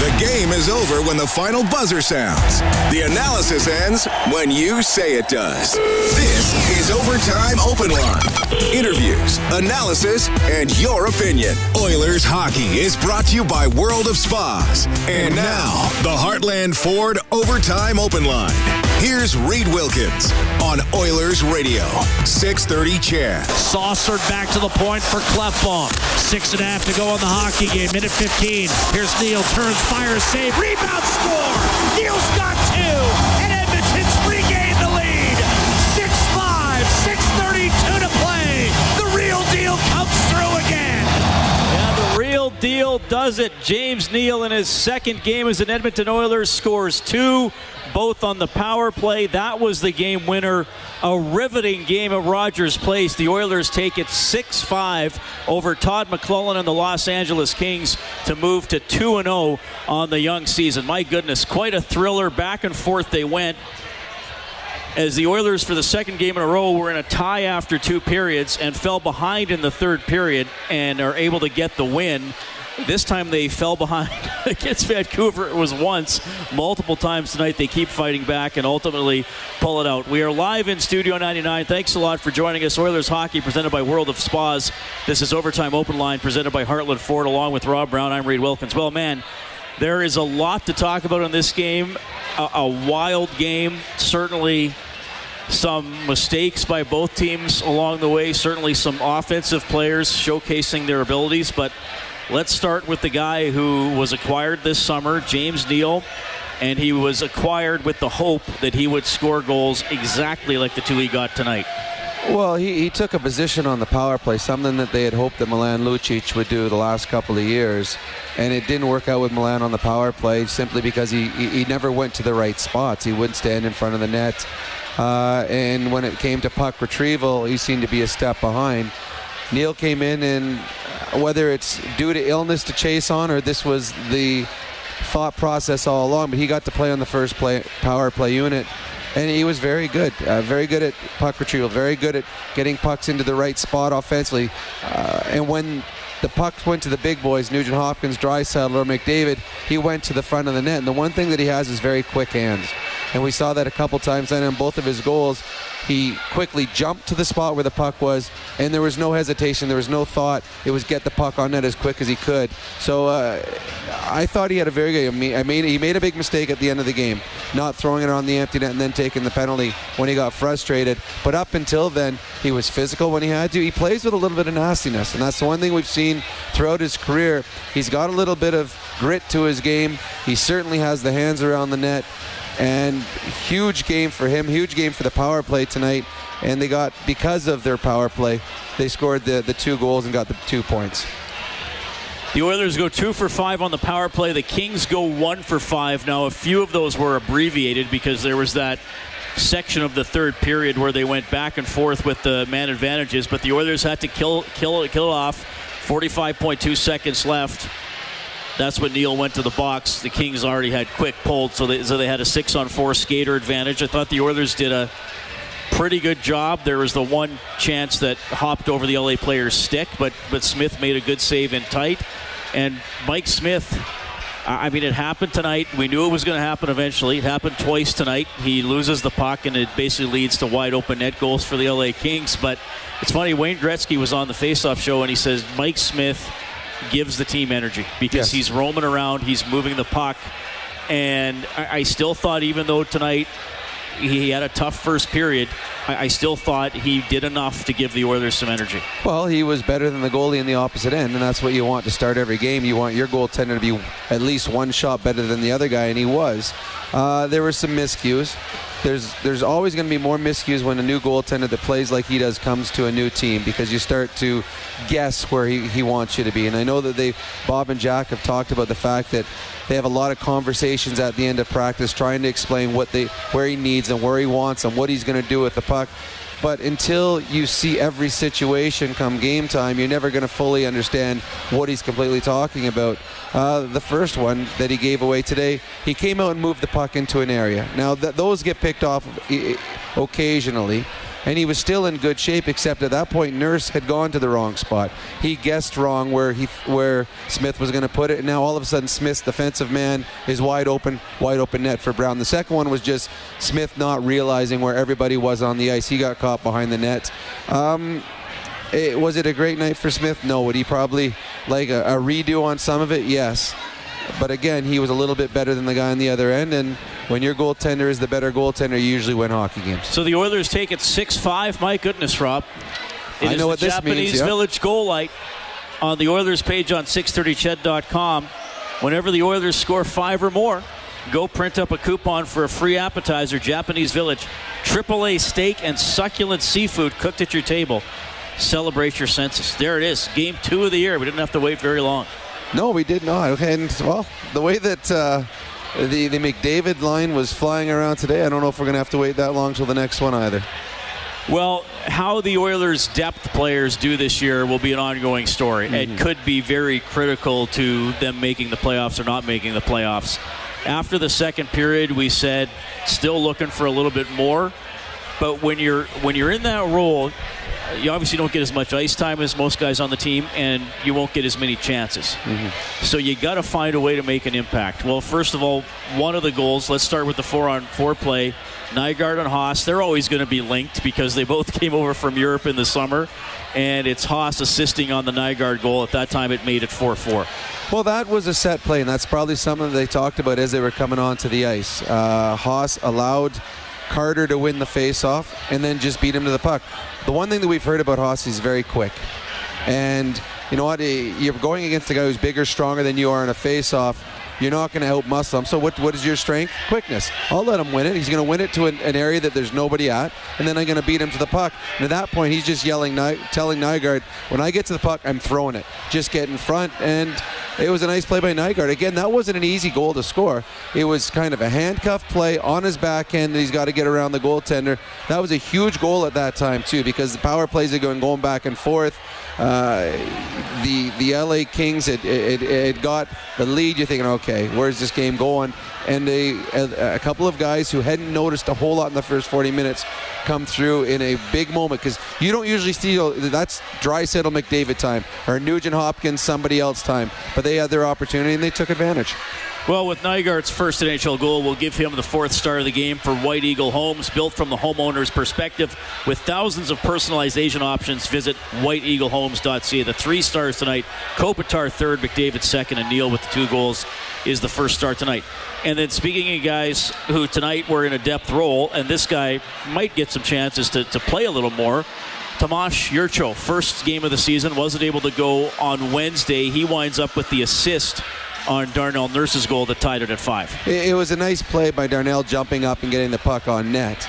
The game is over when the final buzzer sounds. The analysis ends when you say it does. This is Overtime Open Line. Interviews, analysis, and your opinion. Oilers hockey is brought to you by World of Spas. And now, the Heartland Ford Overtime Open Line. Here's Reed Wilkins on Oilers Radio, 630 CHED. Saucered back to the point for Klefbom. Six and a half to go on the hockey game. Minute 15. Here's Neal, Turns, fires, save. Rebound, score. Neal's got two. Deal does it. James Neal in his second game as an Edmonton Oilers scores two both on the power play. That was the game winner. A riveting game at Rogers Place. The Oilers take it 6 5 over Todd McLellan and the Los Angeles Kings to move to 2 0 on the young season. My goodness, quite a thriller. Back and forth they went. As the Oilers, for the second game in a row, were in a tie after two periods and fell behind in the third period and are able to get the win. This time they fell behind against Vancouver. It was once, multiple times tonight. They keep fighting back and ultimately pull it out. We are live in Studio 99. Thanks a lot for joining us. Oilers hockey presented by World of Spas. This is Overtime Open Line presented by Heartland Ford along with Rob Brown. I'm Reed Wilkins. Well, man, there is a lot to talk about in this game. A, a wild game. Certainly some mistakes by both teams along the way. Certainly some offensive players showcasing their abilities, but Let's start with the guy who was acquired this summer, James Neal, and he was acquired with the hope that he would score goals exactly like the two he got tonight. Well, he, he took a position on the power play, something that they had hoped that Milan Lucic would do the last couple of years. And it didn't work out with Milan on the power play simply because he, he, he never went to the right spots. He wouldn't stand in front of the net. Uh, and when it came to puck retrieval, he seemed to be a step behind. Neal came in and whether it's due to illness to Chiasson or this was the thought process all along, but he got to play on the first play, power play unit. And he was very good, uh, very good at puck retrieval, very good at getting pucks into the right spot offensively. Uh, and when the pucks went to the big boys, Nugent Hopkins, Draisaitl, or McDavid, he went to the front of the net. And the one thing that he has is very quick hands. And we saw that a couple times then in both of his goals. He quickly jumped to the spot where the puck was, and there was no hesitation. There was no thought. It was get the puck on net as quick as he could. So uh, I thought he had a very good. I mean, he made a big mistake at the end of the game, not throwing it on the empty net and then taking the penalty when he got frustrated. But up until then, he was physical when he had to. He plays with a little bit of nastiness, and that's the one thing we've seen throughout his career. He's got a little bit of grit to his game. He certainly has the hands around the net. And huge game for him, huge game for the power play tonight. And they got, because of their power play, they scored the, the two goals and got the two points. The Oilers go two for five on the power play. The Kings go one for five. Now, a few of those were abbreviated because there was that section of the third period where they went back and forth with the man advantages, but the Oilers had to kill kill kill off. 45.2 seconds left. That's when Neal went to the box. The Kings already had Quick pulled, so they, so they had a six on four skater advantage. I thought the Oilers did a pretty good job. There was the one chance that hopped over the LA player's stick, but but Smith made a good save in tight. And Mike Smith, I mean, it happened tonight. We knew it was going to happen eventually. It happened twice tonight. He loses the puck, and it basically leads to wide open net goals for the LA Kings. But it's funny, Wayne Gretzky was on the faceoff show, and he says Mike Smith gives the team energy because yes. he's roaming around, he's moving the puck. And I, I, still thought, even though tonight he had a tough first period, I, I, still thought he did enough to give the Oilers some energy. Well, he was better than the goalie in the opposite end, and that's what you want to start every game. You want your goaltender to be at least one shot better than the other guy, and he was. Uh, there were some miscues. There's there's always going to be more miscues when a new goaltender that plays like he does comes to a new team because you start to guess where he, he wants you to be. And I know that they Bob and Jack have talked about the fact that they have a lot of conversations at the end of practice trying to explain what they where he needs and where he wants and what he's going to do with the puck. But until you see every situation come game time, you're never going to fully understand what he's completely talking about. Uh, the first one that he gave away today, he came out and moved the puck into an area. Now, th- those get picked off occasionally and he was still in good shape. Except at that point, Nurse had gone to the wrong spot. He guessed wrong where he where Smith was going to put it, and now all of a sudden, Smith's defensive man is wide open, wide open net for Brown. The second one was just Smith not realizing where everybody was on the ice. He got caught behind the net. Um, it, was it a great night for Smith? No. Would he probably like a, a redo on some of it? Yes. But again, he was a little bit better than the guy on the other end, and when your goaltender is the better goaltender, you usually win hockey games. So the Oilers take it 6-5. My goodness, Rob. It I know what this Japanese means. Village goal light on the Oilers page on 630ched.com. Whenever the Oilers score five or more, go print up a coupon for a free appetizer. Japanese Village, AAA steak and succulent seafood cooked at your table. Celebrate your senses. There it is. Game two of the year. We didn't have to wait very long. No, we did not. And well, the way that uh, the the McDavid line was flying around today, I don't know if we're going to have to wait that long till the next one either. Well, how the Oilers' depth players do this year will be an ongoing story. Mm-hmm. It could be very critical to them making the playoffs or not making the playoffs. After the second period, we said still looking for a little bit more. But when you're when you're in that role, you obviously don't get as much ice time as most guys on the team, and you won't get as many chances. Mm-hmm. So you got to find a way to make an impact. Well, first of all, one of the goals. Let's start with the four-on-four play. Nygard and Haas, they're always going to be linked because they both came over from Europe in the summer, and it's Haas assisting on the Nygard goal. At that time, it made it 4-4. Well, that was a set play, and that's probably something they talked about as they were coming onto the ice. Uh, Haas allowed Carter to win the faceoff and then just beat him to the puck. The one thing that we've heard about Haas is very quick. And you know what? Eh, you're going against a guy who's bigger, stronger than you are in a faceoff you're not going to outmuscle him. So what, what is your strength? Quickness. I'll let him win it. He's going to win it to an, an, area that there's nobody at, and then I'm going to beat him to the puck. And at that point, he's just yelling, telling Nygard, when I get to the puck, I'm throwing it. Just get in front. And it was a nice play by Nygard. Again, that wasn't an easy goal to score. It was kind of a handcuff play on his backhand that he's got to get around the goaltender. That was a huge goal at that time, too, because the power plays are going, going back and forth. Uh, the the LA Kings had, it, got the lead. You're thinking, okay, where's this game going? And a, a, a, couple of guys who hadn't noticed a whole lot in the first 40 minutes come through in a big moment because you don't usually see that's Draisaitl McDavid time or Nugent Hopkins somebody else time, but they had their opportunity and they took advantage. Well, with Nygard's first NHL goal, we'll give him the fourth star of the game for White Eagle Homes, built from the homeowner's perspective with thousands of personalization options. Visit whiteeaglehomes.ca. The three stars tonight: Kopitar third, McDavid second, and Neal with the two goals is the first star tonight. And then speaking of guys who tonight were in a depth role, and this guy might get some chances to, to play a little more. Tomas Jurco, first game of the season, wasn't able to go on Wednesday. He winds up with the assist on Darnell Nurse's goal that tied it at five. It, was a nice play by Darnell jumping up and getting the puck on net.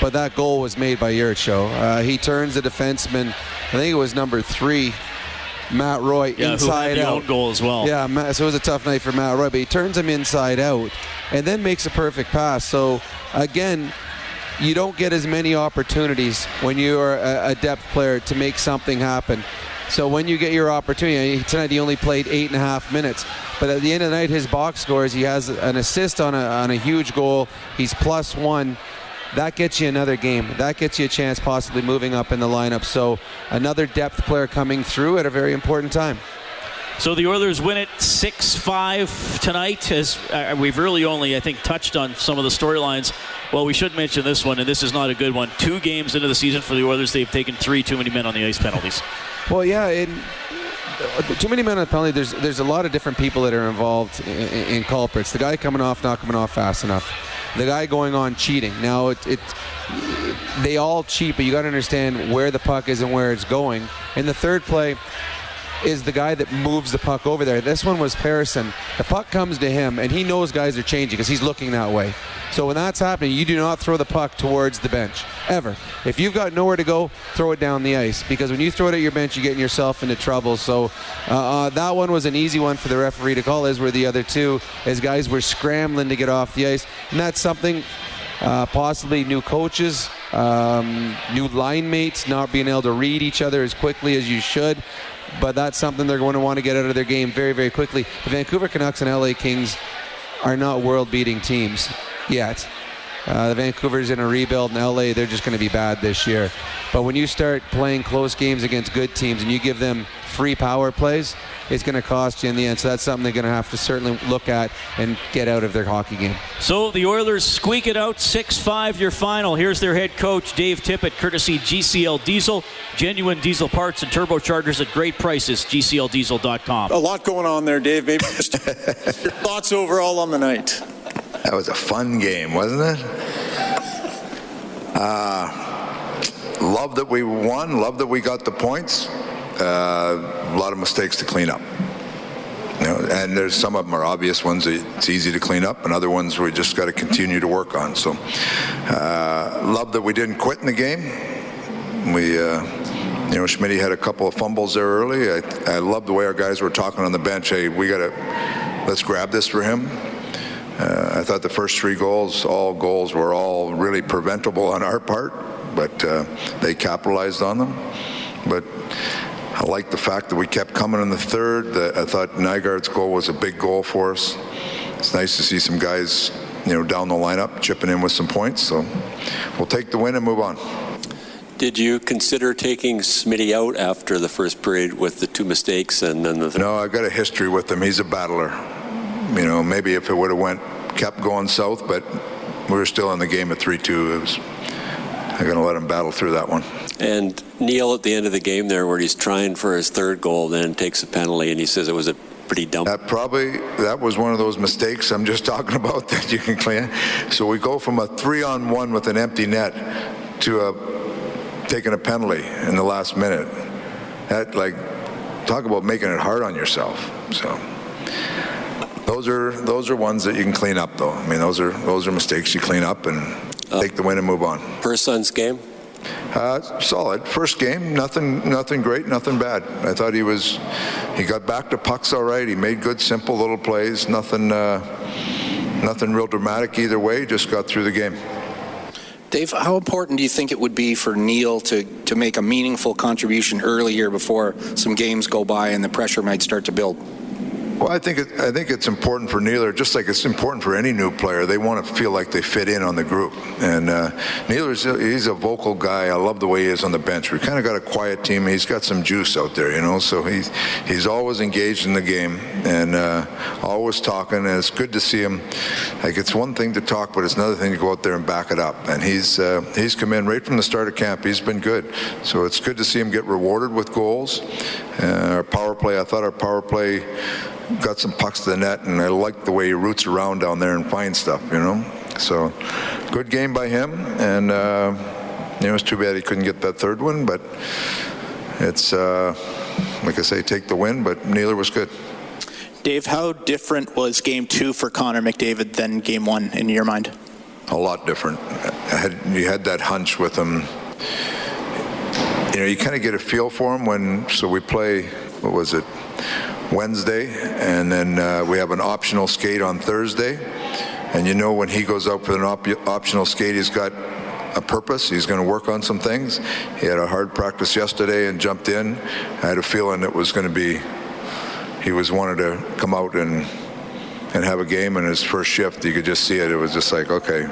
But that goal was made by Jurco. Uh, he turns the defenseman, I think it was number three, Matt Roy, yeah, inside who had the out. Goal as well. Yeah, so it was a tough night for Matt Roy, but he turns him inside out and then makes a perfect pass. So again, you don't get as many opportunities when you're a, a depth player to make something happen. So when you get your opportunity, tonight he only played eight and a half minutes. But at the end of the night, his box scores, he has an assist on a, on a huge goal. He's plus one. That gets you another game. That gets you a chance possibly moving up in the lineup. So another depth player coming through at a very important time. So the Oilers win it 6-5 tonight. As uh, we've really only, I think, touched on some of the storylines. Well, we should mention this one, and this is not a good one. Two games into the season for the Oilers, they've taken three too many men on the ice penalties. Well, yeah, and too many men on the penalty. There's there's a lot of different people that are involved in, in, culprits. The guy coming off, not coming off fast enough. The guy going on cheating. Now it, it they all cheat, but you got to understand where the puck is and where it's going. In the third play, is the guy that moves the puck over there. This one was Persson. The puck comes to him, and he knows guys are changing because he's looking that way. So when that's happening, you do not throw the puck towards the bench ever. If you've got nowhere to go, throw it down the ice because when you throw it at your bench, you're getting yourself into trouble. So uh, uh, that one was an easy one for the referee to call. As were the other two, as guys were scrambling to get off the ice, and that's something. Uh, possibly new coaches, um, new line mates, not being able to read each other as quickly as you should but that's something they're going to want to get out of their game very, very quickly. The Vancouver Canucks and LA Kings are not world beating teams yet. Uh, the Vancouver's in a rebuild, and LA, they're just going to be bad this year. But when you start playing close games against good teams and you give them free power plays, is going to cost you in the end. So that's something they're going to have to certainly look at and get out of their hockey game. So the Oilers squeak it out 6 5 your final. Here's their head coach, Dave Tippett, courtesy GCL Diesel. Genuine diesel parts and turbochargers at great prices. GCLDiesel.com. A lot going on there, Dave. Maybe just your thoughts overall on the night. That was a fun game, wasn't it? Uh, love that we won. Love that we got the points. Uh, a lot of mistakes to clean up. You know, and there's some of them are obvious ones that it's easy to clean up, and other ones we just got to continue to work on. So, uh, love that we didn't quit in the game. We, uh, you know, Schmidt had a couple of fumbles there early. I, I love the way our guys were talking on the bench. Hey, we got to let's grab this for him. Uh, I thought the first three goals, all goals, were all really preventable on our part, but uh, they capitalized on them. But I like the fact that we kept coming in the third. I thought Nygard's goal was a big goal for us. It's nice to see some guys, you know, down the lineup chipping in with some points. So we'll take the win and move on. Did you consider taking Smitty out after the first period with the two mistakes and then the? Th- no, I've got a history with him. He's a battler. You know, maybe if it would have went kept going south, but we were still in the game at three-two. It was. I'm going to let him battle through that one. And Neal at the end of the game there, where he's trying for his third goal, then takes a penalty, and he says it was a pretty dumb. That probably that was one of those mistakes I'm just talking about that you can clean. So we go from a three-on-one with an empty net to a taking a penalty in the last minute. That like talk about making it hard on yourself. So those are those are ones that you can clean up though. I mean those are those are mistakes you clean up and uh, take the win and move on. Persson's game. Uh, solid first game. Nothing, nothing great, nothing bad. I thought he was. He got back to pucks all right. He made good, simple little plays. Nothing, uh, nothing real dramatic either way. Just got through the game. Dave, how important do you think it would be for Neal to, to make a meaningful contribution earlier before some games go by and the pressure might start to build? Well, I think it, I think it's important for Neeler, just like it's important for any new player. They want to feel like they fit in on the group. And uh, Neeler's he's a vocal guy. I love the way he is on the bench. We kind of got a quiet team. He's got some juice out there, you know. So he's he's always engaged in the game and uh, always talking. And it's good to see him. Like it's one thing to talk, but it's another thing to go out there and back it up. And he's uh, he's come in right from the start of camp. He's been good. So it's good to see him get rewarded with goals. Uh, our power play. I thought our power play got some pucks to the net, and I like the way he roots around down there and finds stuff, you know. So, good game by him, and uh, you know, it's too bad he couldn't get that third one, but it's uh, like I say, take the win. But Neeler was good. Dave, how different was Game Two for Connor McDavid than Game One in your mind? A lot different. Had, you had that hunch with him. You know, you kind of get a feel for him when. So we play. What was it? Wednesday, and then uh, we have an optional skate on Thursday. And you know, when he goes out for an op- optional skate, he's got a purpose. He's going to work on some things. He had a hard practice yesterday and jumped in. I had a feeling it was going to be. He was wanted to come out and and have a game in his first shift. You could just see it. It was just like, okay,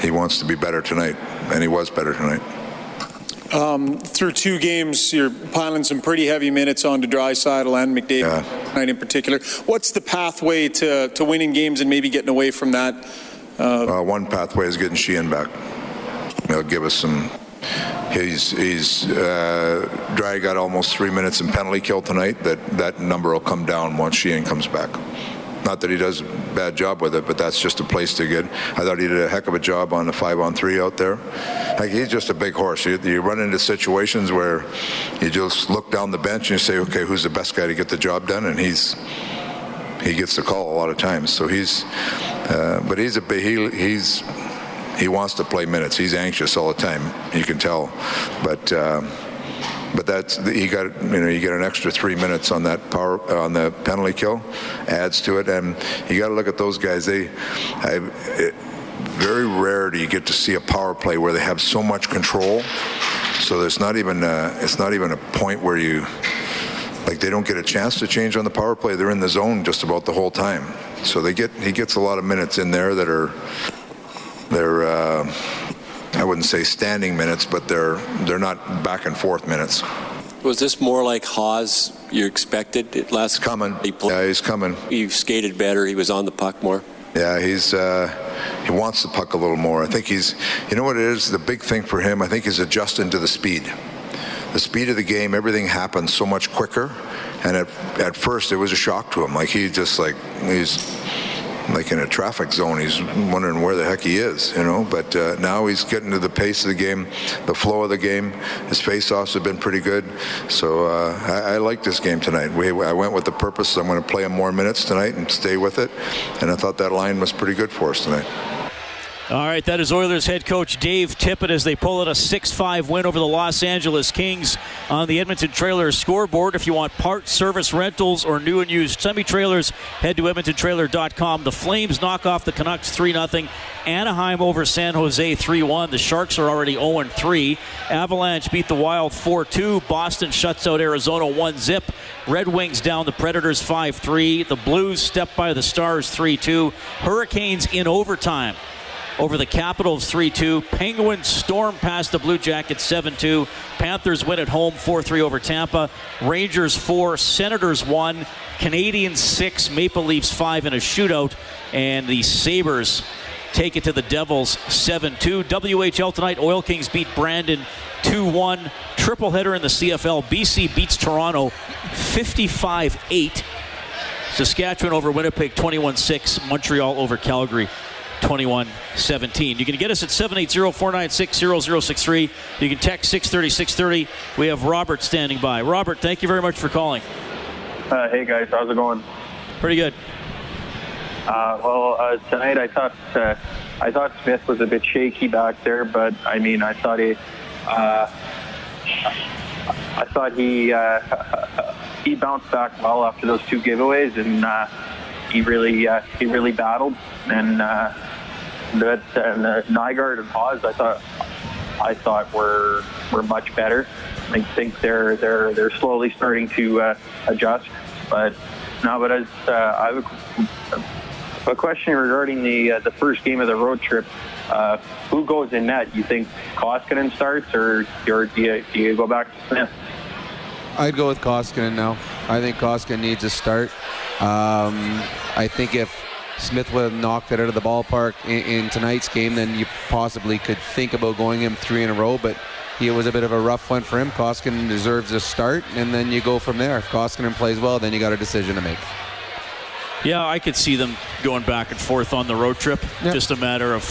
he wants to be better tonight, and he was better tonight. Um, through two games, you're piling some pretty heavy minutes onto Draisaitl and McDavid yeah. tonight in particular. What's the pathway to, to winning games and maybe getting away from that? Uh, uh, one pathway is getting Sheahan back. He'll give us some. He's he's uh, Drai got almost three minutes in penalty kill tonight. That that number will come down once Sheahan comes back. Not that he does a bad job with it, but that's just a place to get. I thought he did a heck of a job on the five on three out there. Like he's just a big horse. You, you run into situations where you just look down the bench and you say, okay, who's the best guy to get the job done? And he's he gets the call a lot of times. So he's, uh, but he's a he, he's he wants to play minutes. He's anxious all the time. You can tell, but. Uh, but that's he got you know you get an extra three minutes on that power on the penalty kill, adds to it, and you got to look at those guys. They, I, it, very rare do you get to see a power play where they have so much control. So there's not even a, it's not even a point where you like they don't get a chance to change on the power play. They're in the zone just about the whole time. So they get he gets a lot of minutes in there that are they're uh, I wouldn't say standing minutes, but they're they're not back and forth minutes. Was this more like Haas you expected last coming? He yeah, he's coming. He skated better. He was on the puck more. Yeah, he's uh, he wants the puck a little more. I think he's you know what it is. The big thing for him, I think, is adjusting to the speed. The speed of the game, everything happens so much quicker. And at, at first, it was a shock to him. Like he just like he's like in a traffic zone. He's wondering where the heck he is, you know. But uh, now he's getting to the pace of the game, the flow of the game. His face-offs have been pretty good. So uh, I, I like this game tonight. We, I went with the purpose. I'm going to play him more minutes tonight and stay with it. And I thought that line was pretty good for us tonight. All right, that is Oilers head coach Dave Tippett as they pull out a 6 5 win over the Los Angeles Kings on the Edmonton Trailers scoreboard. If you want parts, service, rentals, or new and used semi trailers, head to EdmontonTrailer.com. The Flames knock off the Canucks 3 0. Anaheim over San Jose 3 1. The Sharks are already 0 3. Avalanche beat the Wild 4 2. Boston shuts out Arizona 1 zip. Red Wings down the Predators 5 3. The Blues step by the Stars 3 2. Hurricanes in overtime over the Capitals 3 2. Penguins storm past the Blue Jackets 7 2. Panthers win at home 4 3 over Tampa. Rangers 4, Senators 1, Canadiens 6, Maple Leafs 5 in a shootout. And the Sabres take it to the Devils 7 2. WHL tonight, Oil Kings beat Brandon 2 1. Triple header in the CFL. BC beats Toronto 55 8. Saskatchewan over Winnipeg 21 6. Montreal over Calgary 21 17. You can get us at 780 496 0063. You can text 630 630. We have Robert standing by. Robert, thank you very much for calling. Uh, hey, guys. How's it going? Pretty good. Uh, well, uh, tonight I thought uh, I thought Smith was a bit shaky back there, but I mean I thought he uh, I thought he uh, he bounced back well after those two giveaways, and he really he really battled and that and uh, Nygard and Haas, I thought I thought were were much better. I think they're they're they're slowly starting to uh, adjust. But no, but as uh, I have a, a, question regarding the uh, the first game of the road trip. Uh, who goes in net? You think Koskinen starts, or, or do, you, do you go back to Smith? I'd go with Koskinen now. I think Koskinen needs a start. Um, I think if Smith would have knocked it out of the ballpark in, in, tonight's game, then you possibly could think about going him three in a row. But it was a bit of a rough one for him. Koskinen deserves a start, and then you go from there. If Koskinen plays well, then you got a decision to make. Yeah, I could see them going back and forth on the road trip. Yep. Just a matter of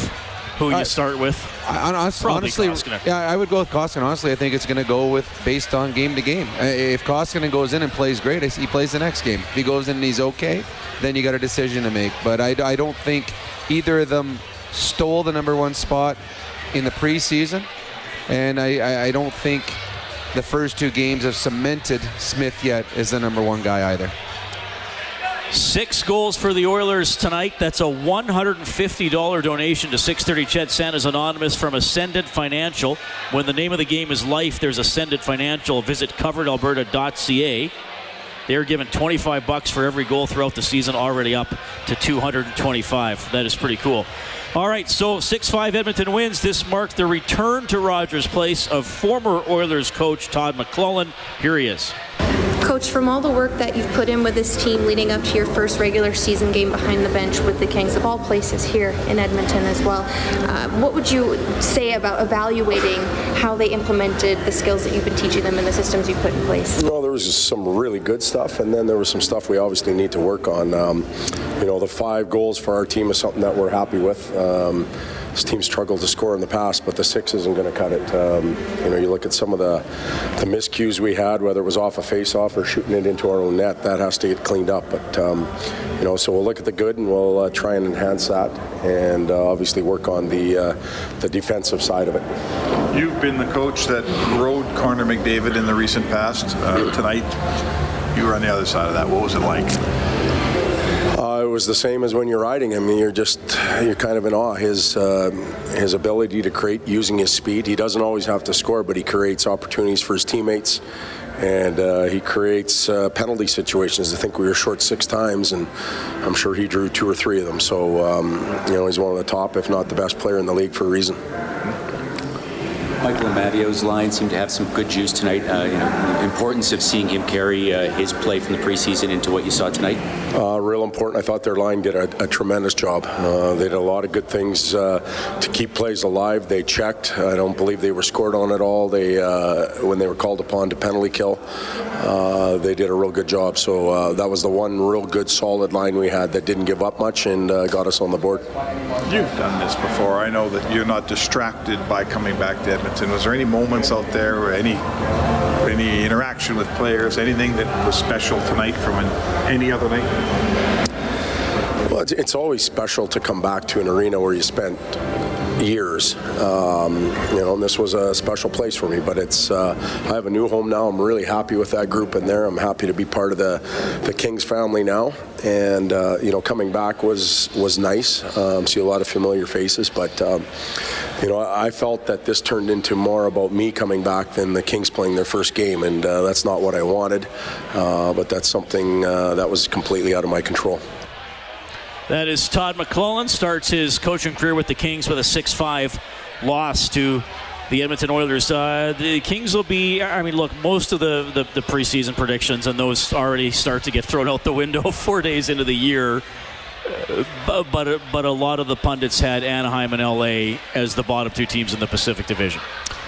who you start with. I, honestly, honestly yeah, I would go with Koskinen. Honestly, I think it's going to go with based on game to game. Uh, if Koskinen goes in and plays great, he plays the next game. If he goes in and he's okay, then you got a decision to make. But I, I don't think either of them stole the number one spot in the preseason, and I, I, I don't think the first two games have cemented Smith yet as the number one guy either. Six goals for the Oilers tonight. That's a $150 donation to 630 Ched Santa's Anonymous from Ascendant Financial. When the name of the game is life, there's Ascendant Financial. Visit coveredalberta.ca. They're given 25 bucks for every goal throughout the season, already up to 225. That is pretty cool. All right, so 6 5 Edmonton wins. This marked the return to Rogers Place of former Oilers coach Todd McLellan. Here he is. Coach, from all the work that you've put in with this team leading up to your first regular season game behind the bench with the Kings, of all places here in Edmonton as well, uh, what would you say about evaluating how they implemented the skills that you've been teaching them and the systems you've put in place? Well, there was some really good stuff, and then there was some stuff we obviously need to work on. Um, you know, the five goals for our team is something that we're happy with. Um, this team struggled to score in the past, but the six isn't going to cut it. Um, you know, you look at some of the the miscues we had, whether it was off a face-off or shooting it into our own net, that has to get cleaned up. But um, you know, so we'll look at the good and we'll uh, try and enhance that, and uh, obviously work on the uh, the defensive side of it. You've been the coach that rode Connor McDavid in the recent past. Uh, tonight, you were on the other side of that. What was it like? Uh, it was the same as when you're riding him. You're just you're kind of in awe. His uh, his ability to create using his speed. He doesn't always have to score, but he creates opportunities for his teammates, and uh, he creates uh, penalty situations. I think we were short six times, and I'm sure he drew two or three of them. So um, you know he's one of the top, if not the best player in the league for a reason. Michael Amadio's line seemed to have some good juice tonight. Uh, you know, importance of seeing him carry uh, his play from the preseason into what you saw tonight. Uh, real important. I thought their line did a, a tremendous job. Uh, they did a lot of good things uh, to keep plays alive. They checked. I don't believe they were scored on at all. They uh, when they were called upon to penalty kill, they did a real good job. So that was the one real good solid line we had that didn't give up much and got us on the board. You've done this before. I know that you're not distracted by coming back to Edmonton. And was there any moments out there, or any any interaction with players, anything that was special tonight from an, any other night? Well, it's always special to come back to an arena where you spent years. Um, you know, this was a special place for me. But it's uh, I have a new home now. I'm really happy with that group in there. I'm happy to be part of the the Kings family now. And uh, you know, coming back was was nice. Um, see a lot of familiar faces, but um, you know, I felt that this turned into more about me coming back than the Kings playing their first game, and uh, that's not what I wanted. Uh, but that's something uh, that was completely out of my control. That is Todd McLellan. starts his coaching career with the Kings with a 6-5 loss to the Edmonton Oilers. Uh, the Kings will be, I mean, look, most of the, the, the, preseason predictions and those already start to get thrown out the window four days into the year. Uh, but, but, but a lot of the pundits had Anaheim and LA as the bottom two teams in the Pacific Division.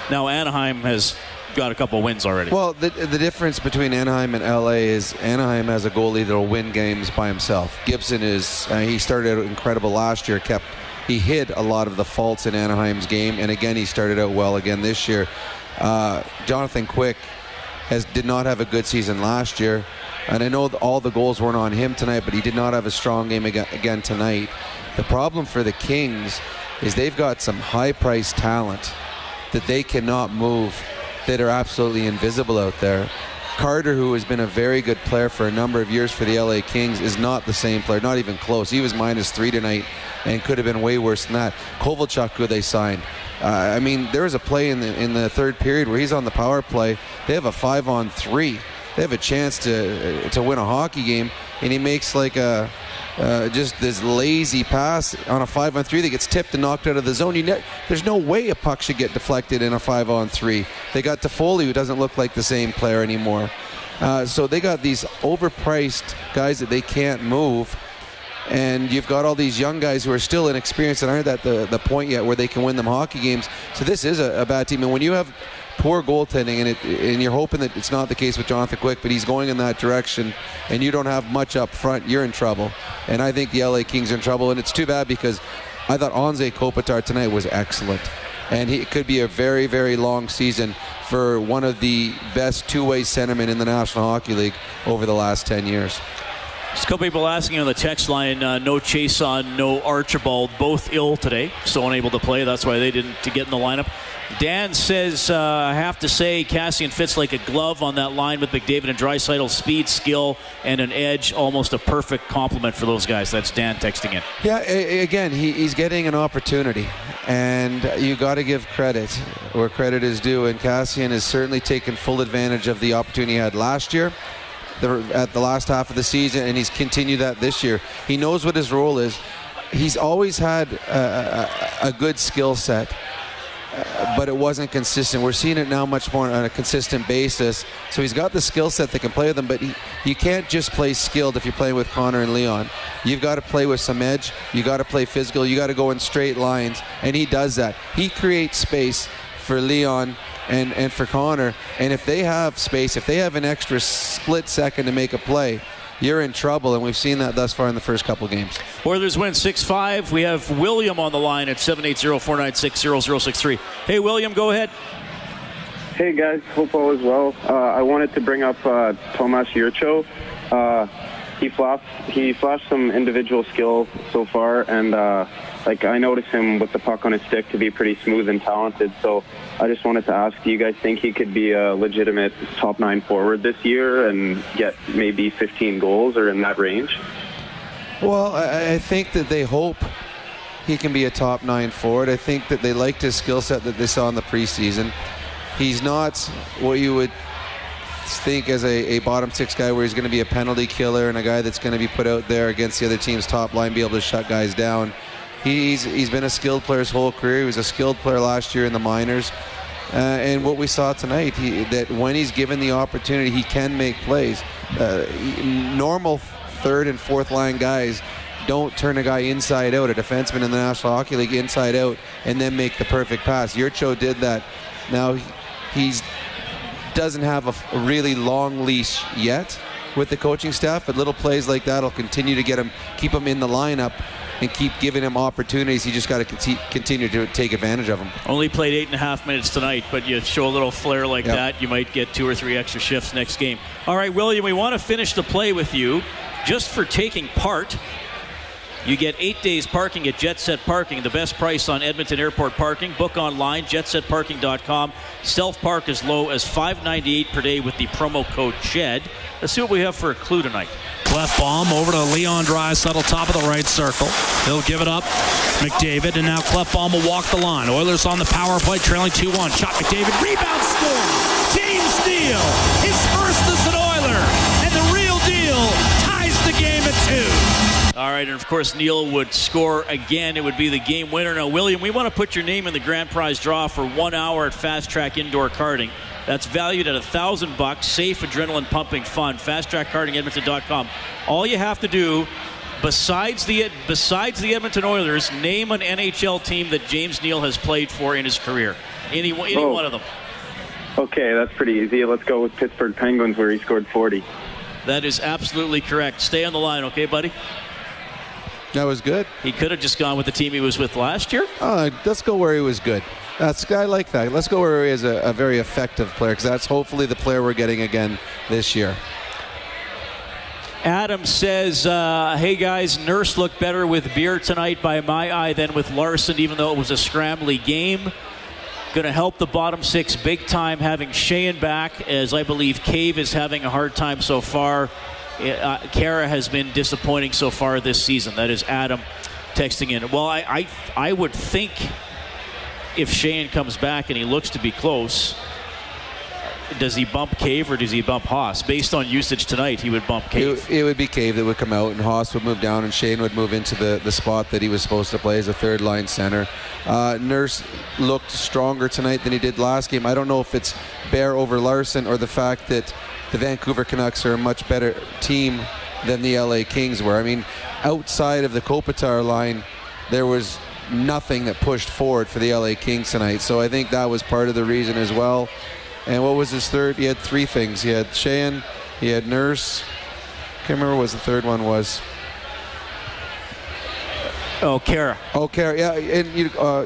Now, Anaheim has got a couple wins already. Well, the, the difference between Anaheim and LA is Anaheim has a goalie that'll win games by himself. Gibson is uh, he started incredible last year, kept he hid a lot of the faults in Anaheim's game, and again he started out well again this year. Uh, Jonathan Quick has did not have a good season last year, and I know all the goals weren't on him tonight, but he did not have a strong game again, again tonight. The problem for the Kings is they've got some high-priced talent that they cannot move that are absolutely invisible out there. Carter, who has been a very good player for a number of years for the LA Kings, is not the same player, not even close. He was minus three tonight and could have been way worse than that. Kovalchuk, who they signed. Uh, I mean, there was a play in the in the third period where he's on the power play. They have a five on three. They have a chance to to win a hockey game, and he makes like a uh, just this lazy pass on a five on three that gets tipped and knocked out of the zone. Ne- there's no way a puck should get deflected in a five on three. They got Toffoli, who doesn't look like the same player anymore. Uh, so they got these overpriced guys that they can't move. And you've got all these young guys who are still inexperienced and aren't at the, the point yet where they can win them hockey games. So this is a, a bad team. And when you have poor goaltending, and it, and you're hoping that it's not the case with Jonathan Quick, but he's going in that direction, and you don't have much up front, you're in trouble. And I think the LA Kings are in trouble, and it's too bad because I thought Anze Kopitar tonight was excellent, and he, it could be a very, very long season for one of the best two-way centermen in the National Hockey League over the last 10 years. Just a couple people asking on the text line, uh, no on, no Archibald, both ill today, so unable to play. That's why they didn't to get in the lineup. Dan says, uh, I have to say, Kassian fits like a glove on that line with McDavid and Draisaitl. Speed, skill, and an edge. Almost a perfect complement for those guys. That's Dan texting in. Yeah, again, he, he's getting an opportunity, and you got to give credit where credit is due. And Kassian has certainly taken full advantage of the opportunity he had last year. The, at the last half of the season, and he's continued that this year. He knows what his role is. He's always had a, a, a good skill set uh, but it wasn't consistent. We're seeing it now much more on a consistent basis. So he's got the skill set that can play with them, but he, you can't just play skilled if you're playing with Connor and Leon. You've got to play with some edge. You got to play physical. You got to go in straight lines, and he does that. He creates space for Leon and, and for Connor. And if they have space, if they have an extra split second to make a play, you're in trouble, and we've seen that thus far in the first couple games. Oilers win 6 5. We have William on the line at 780 496 0063. Hey, William, go ahead. Hey guys, hope all is well. Uh, I wanted to bring up uh, Tomas Jurco. Uh, he flashed he flashed some individual skill so far, and uh, like I noticed him with the puck on his stick to be pretty smooth and talented. So I just wanted to ask, do you guys think he could be a legitimate top nine forward this year and get maybe 15 goals or in that range? Well, I, I think that they hope he can be a top nine forward. I think that they liked his skill set that they saw in the preseason. He's not what you would think as a, a bottom six guy where he's going to be a penalty killer and a guy that's going to be put out there against the other team's top line, be able to shut guys down. He's, he's been a skilled player his whole career. He was a skilled player last year in the minors. Uh, and what we saw tonight, he, that when he's given the opportunity, he can make plays. Uh, normal third and fourth line guys don't turn a guy inside out, a defenseman in the National Hockey League inside out, and then make the perfect pass. Jurco did that. Now he's doesn't have a, a really long leash yet with the coaching staff, but little plays like that will continue to get him, keep him in the lineup and keep giving him opportunities. You just got to continue to take advantage of them. Only played eight and a half minutes tonight, but you show a little flair like yep. that, you might get two or three extra shifts next game. All right, William, we want to finish the play with you just for taking part you get eight days parking at Jet Set Parking, the best price on Edmonton Airport parking. Book online, jetsetparking.com. Self park as low as $5.98 per day with the promo code JED. Let's see what we have for a clue tonight. Klefbom over to Leon Draisaitl, top of the right circle. He'll give it up. McDavid, and now Klefbom will walk the line. Oilers on the power play, trailing 2 1. Shot McDavid, rebound score. James Neal, his first as an Oiler, and the real deal ties the game at two. All right, and of course, Neal would score again. It would be the game winner. Now, William, we want to put your name in the grand prize draw for one hour at Fast Track Indoor Karting. That's valued at a thousand bucks. Safe, adrenaline pumping fun. FastTrackKartingEdmonton.com. All you have to do, besides the besides the Edmonton Oilers, name an NHL team that James Neal has played for in his career. Any any oh. one of them. Okay, that's pretty easy. Let's go with Pittsburgh Penguins, where he scored 40. That is absolutely correct. Stay on the line, okay, buddy? That was good. He could have just gone with the team he was with last year. Uh, let's go where he was good. That's I like that. Let's go where he is a, a very effective player because that's hopefully the player we're getting again this year. Adam says, uh, "Hey guys, Nurse looked better with Bear tonight by my eye than with Larson, even though it was a scrambly game. Going to help the bottom six big time having Sheahan back, as I believe Cave is having a hard time so far." Uh, Khaira has been disappointing so far this season. That is Adam texting in. Well, I, I, I would think if Sheahan comes back and he looks to be close, does he bump Cave or does he bump Haas? Based on usage tonight, he would bump Cave. It, it, would be Cave that would come out, and Haas would move down, and Sheahan would move into the, the spot that he was supposed to play as a third line center. Uh, Nurse looked stronger tonight than he did last game. I don't know if it's Bear over Larson or the fact that the Vancouver Canucks are a much better team than the LA Kings were. I mean, outside of the Kopitar line, there was nothing that pushed forward for the LA Kings tonight. So I think that was part of the reason as well. And what was his third? He had three things. He had Sheahan, he had Nurse. Can't remember what the third one was. Oh, Khaira. Oh, Khaira. Yeah, and you. Uh,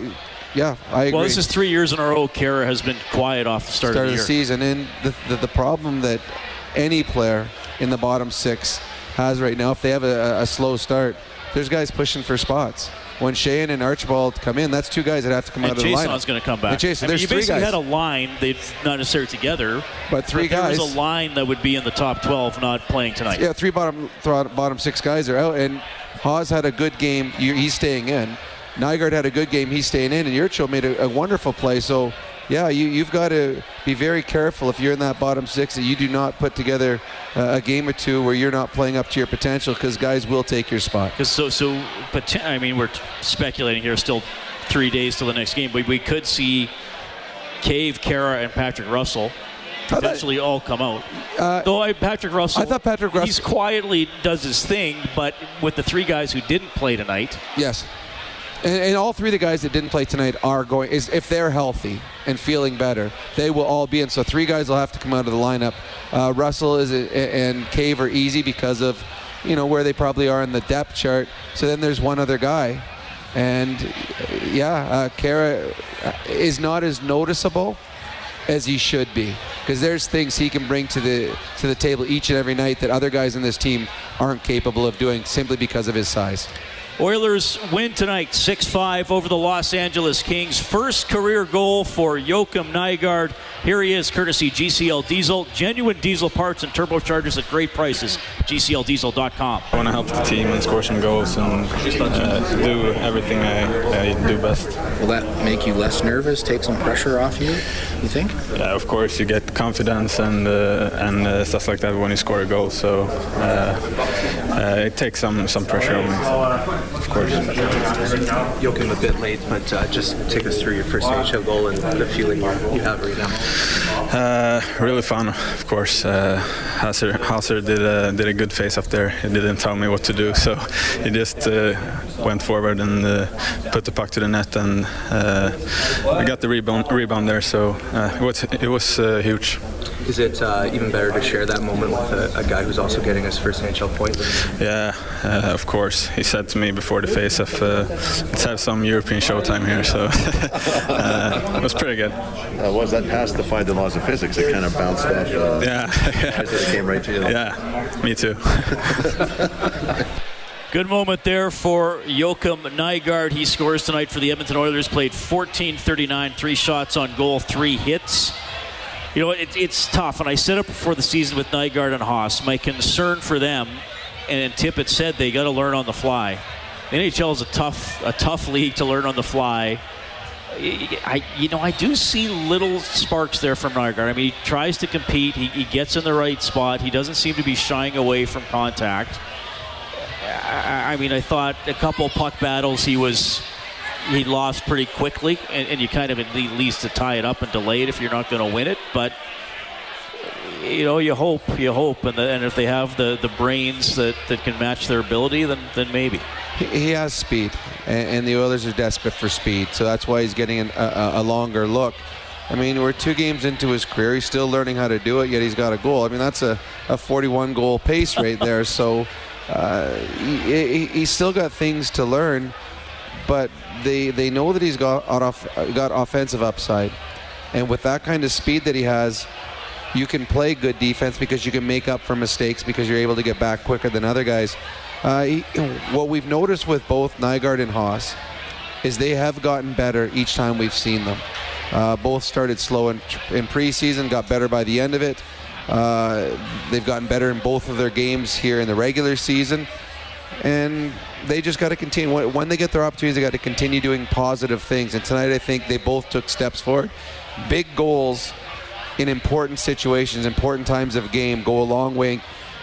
yeah, I agree. Well, this is three years in a row. Khaira has been quiet off the start, start of the, the season, and the, the, the problem that any player in the bottom six has right now, if they have a, a slow start, there's guys pushing for spots when Sheahan and Archibald come in, that's two guys that have to come and out of the lineup. Chiasson's going to come back. And Chiasson, I mean, there's you three basically guys. had a line, they not necessarily together, but three but guys. There was a line that would be in the top 12, not playing tonight. Yeah, three bottom bottom six guys are out, and Haas had a good game. He's staying in. Nygard had a good game. He's staying in, and Jurco made a, a wonderful play. So, yeah, you, you've got to be very careful if you're in that bottom six that you do not put together uh, a game or two where you're not playing up to your potential because guys will take your spot. Because so, so, but I mean, we're speculating here. Still three days till the next game, but we could see Cave, Khaira, and Patrick Russell eventually all come out. Uh, Though I, Patrick Russell, I thought Patrick Russell, he's quietly does his thing, but with the three guys who didn't play tonight, yes, and, and, all three of the guys that didn't play tonight are going is if they're healthy and feeling better, they will all be in. So three guys will have to come out of the lineup. Uh, Russell is a, and Cave are easy because of you know where they probably are in the depth chart. So then there's one other guy, and yeah, uh, Khaira is not as noticeable as he should be because there's things he can bring to the to the table each and every night that other guys in this team aren't capable of doing simply because of his size. Oilers win tonight 6 5 over the Los Angeles Kings. First career goal for Joakim Nygard. Here he is, courtesy GCL Diesel. Genuine diesel parts and turbochargers at great prices. GCLDiesel.com. I want to help the team and score some goals and uh, do everything I, I, do best. Will that make you less nervous, take some pressure off you, you think? Yeah, of course. You get confidence and, uh, and uh, stuff like that when you score a goal. So uh, uh, it takes some, some pressure on me of course. you Joakim a bit late, but uh, just take us through your first NHL goal and the feeling you have right now. Uh, really fun, of course. Uh, Hauser, did a did a good face up there. He didn't tell me what to do, so he just uh, went forward and uh, put the puck to the net, and uh, I got the rebound rebound there. So uh, it was it was huge. Is it uh, even better to share that moment with a, a, guy who's also getting his first NHL point? Yeah, uh, of course. He said to me before the face-off, uh, "Let's have some European showtime here." So uh, it was pretty good. Uh, was that pass defied the laws of physics? It kind of bounced off. Uh, yeah, yeah. it came right to you. Yeah, me too. Good moment there for Joakim Nygard. He scores tonight for the Edmonton Oilers. Played 14-39, three shots on goal, three hits. You know, it, it's tough. And I said it before the season with Nygard and Haas. My concern for them, and Tippett said they got to learn on the fly. The NHL is a tough, a tough league to learn on the fly. I, you know, I do see little sparks there from Nygard. I mean, he tries to compete. He, he gets in the right spot. He doesn't seem to be shying away from contact. I, I mean, I thought a couple puck battles he was he lost pretty quickly, and, and you kind of at least to tie it up and delay it if you're not going to win it. But you know, you hope, you hope, and, the, and if they have the, the brains that, that can match their ability, then then maybe. He has speed, and, and the Oilers are desperate for speed, so that's why he's getting an, a, a longer look. I mean, we're two games into his career. He's still learning how to do it, yet he's got a goal. I mean, that's a, a 41 goal pace right there. so uh, he, he's still got things to learn, but they they know that he's got off, got offensive upside, and with that kind of speed that he has, you can play good defense because you can make up for mistakes because you're able to get back quicker than other guys. Uh, he, what we've noticed with both Nygard and Haas is they have gotten better each time we've seen them. Uh, both started slow in, in preseason, got better by the end of it. Uh, they've gotten better in both of their games here in the regular season and they just got to continue. When they get their opportunities, they got to continue doing positive things. And tonight, I think they both took steps forward. Big goals in important situations, important times of game, go a long way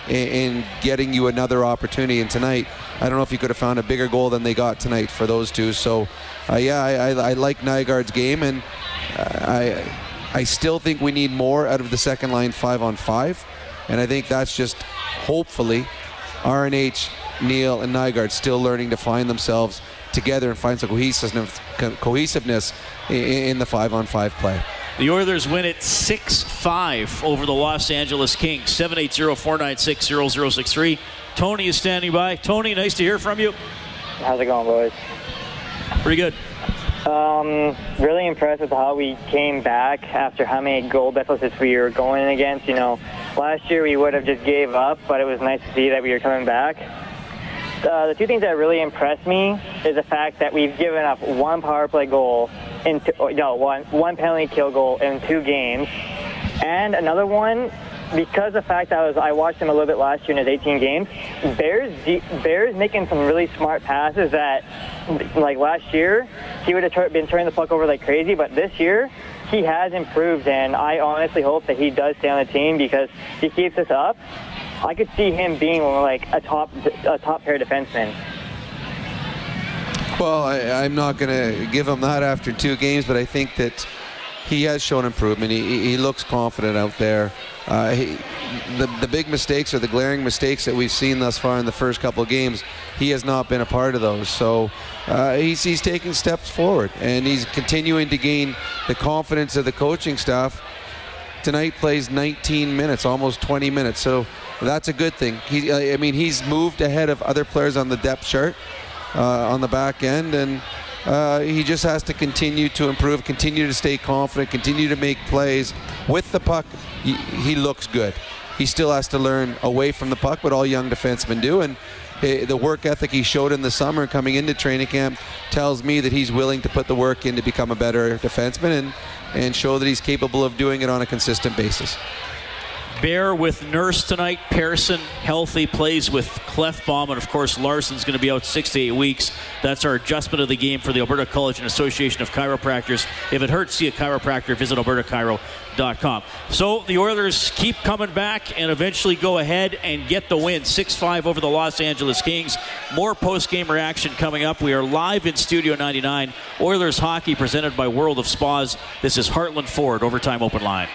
in, in getting you another opportunity. And tonight, I don't know if you could have found a bigger goal than they got tonight for those two. So, uh, yeah, I, I, I, like Nygard's game, and uh, I I still think we need more out of the second line five on five, and I think that's just hopefully RNH Neal and Nygard still learning to find themselves together and find some cohesiveness, cohesiveness in the five-on-five play. The Oilers win it 6 5 over the Los Angeles Kings. 780 496 0063. Tony is standing by. Tony, nice to hear from you. How's it going, boys? Pretty good. Um, really impressed with how we came back after how many goal deficits we were going against. You know, last year we would have just gave up, but it was nice to see that we were coming back. Uh, the two things that really impressed me is the fact that we've given up one power play goal in two, oh, no one one penalty kill goal in two games, and another one because the fact that I was I watched him a little bit last year in his 18 games. Bears Bears making some really smart passes that like last year he would have been turning the puck over like crazy, but this year he has improved, and I honestly hope that he does stay on the team because he keeps this up. I could see him being like a top a top pair defenseman. Well, I, am not going to give him that after two games, but I think that he has shown improvement. He, he looks confident out there. Uh, he, the, the big mistakes or the glaring mistakes that we've seen thus far in the first couple of games, he has not been a part of those. So uh, he's, he's taking steps forward and he's continuing to gain the confidence of the coaching staff. Tonight plays 19 minutes, almost 20 minutes. So that's a good thing. He, I mean, he's moved ahead of other players on the depth chart uh, on the back end, and uh, he just has to continue to improve, continue to stay confident, continue to make plays with the puck. He, he looks good. He still has to learn away from the puck, but all young defensemen do, and eh, the work ethic he showed in the summer coming into training camp tells me that he's willing to put the work in to become a better defenseman and, and show that he's capable of doing it on a consistent basis. Bear with Nurse tonight. Persson healthy plays with Klefbom, and of course Larsson's going to be out six to eight weeks. That's our adjustment of the game for the Alberta College and Association of Chiropractors. If it hurts, see a chiropractor. Visit albertachiro.com. So the Oilers keep coming back and eventually go ahead and get the win, 6-5 over the Los Angeles Kings. More post-game reaction coming up. We are live in Studio 99. Oilers hockey presented by World of Spas. This is Heartland Ford Overtime Open Line.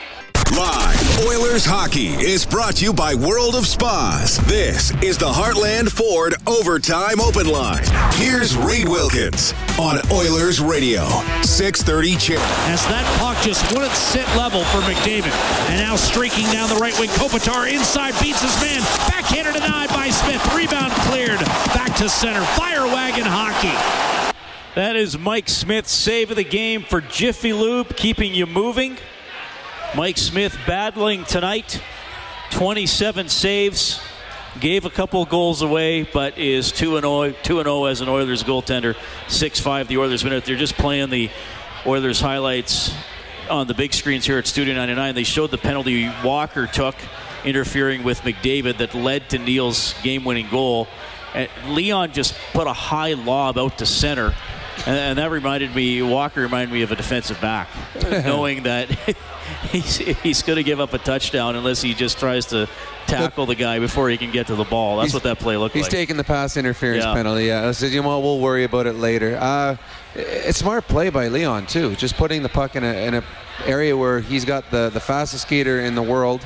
Live, Oilers hockey is brought to you by World of Spas. This is the Heartland Ford Overtime Open Line. Here's Reed Wilkins on Oilers Radio, 630 CHED. As that puck just wouldn't sit level for McDavid. And now streaking down the right wing, Kopitar inside beats his man. Backhander denied by Smith. Rebound cleared. Back to center. Fire wagon hockey. That is Mike Smith's save of the game for Jiffy Lube, keeping you moving. Mike Smith battling tonight. 27 saves. Gave a couple goals away, but is 2 0 2 as an Oilers goaltender. 6 5 the Oilers win it. They're just playing the Oilers highlights on the big screens here at Studio 99. They showed the penalty Walker took, interfering with McDavid, that led to Neal's game winning goal. And Leon just put a high lob out to center. And, and that reminded me, Walker reminded me of a defensive back, knowing that he's, he's going to give up a touchdown unless he just tries to tackle the guy before he can get to the ball. That's He's- what that play looked He's like. He's taking the pass interference Yeah. penalty. Yeah, I said, you know what, we'll worry about it later. Uh, it's smart play by Leon too, just putting the puck in a in a area where he's got the the fastest skater in the world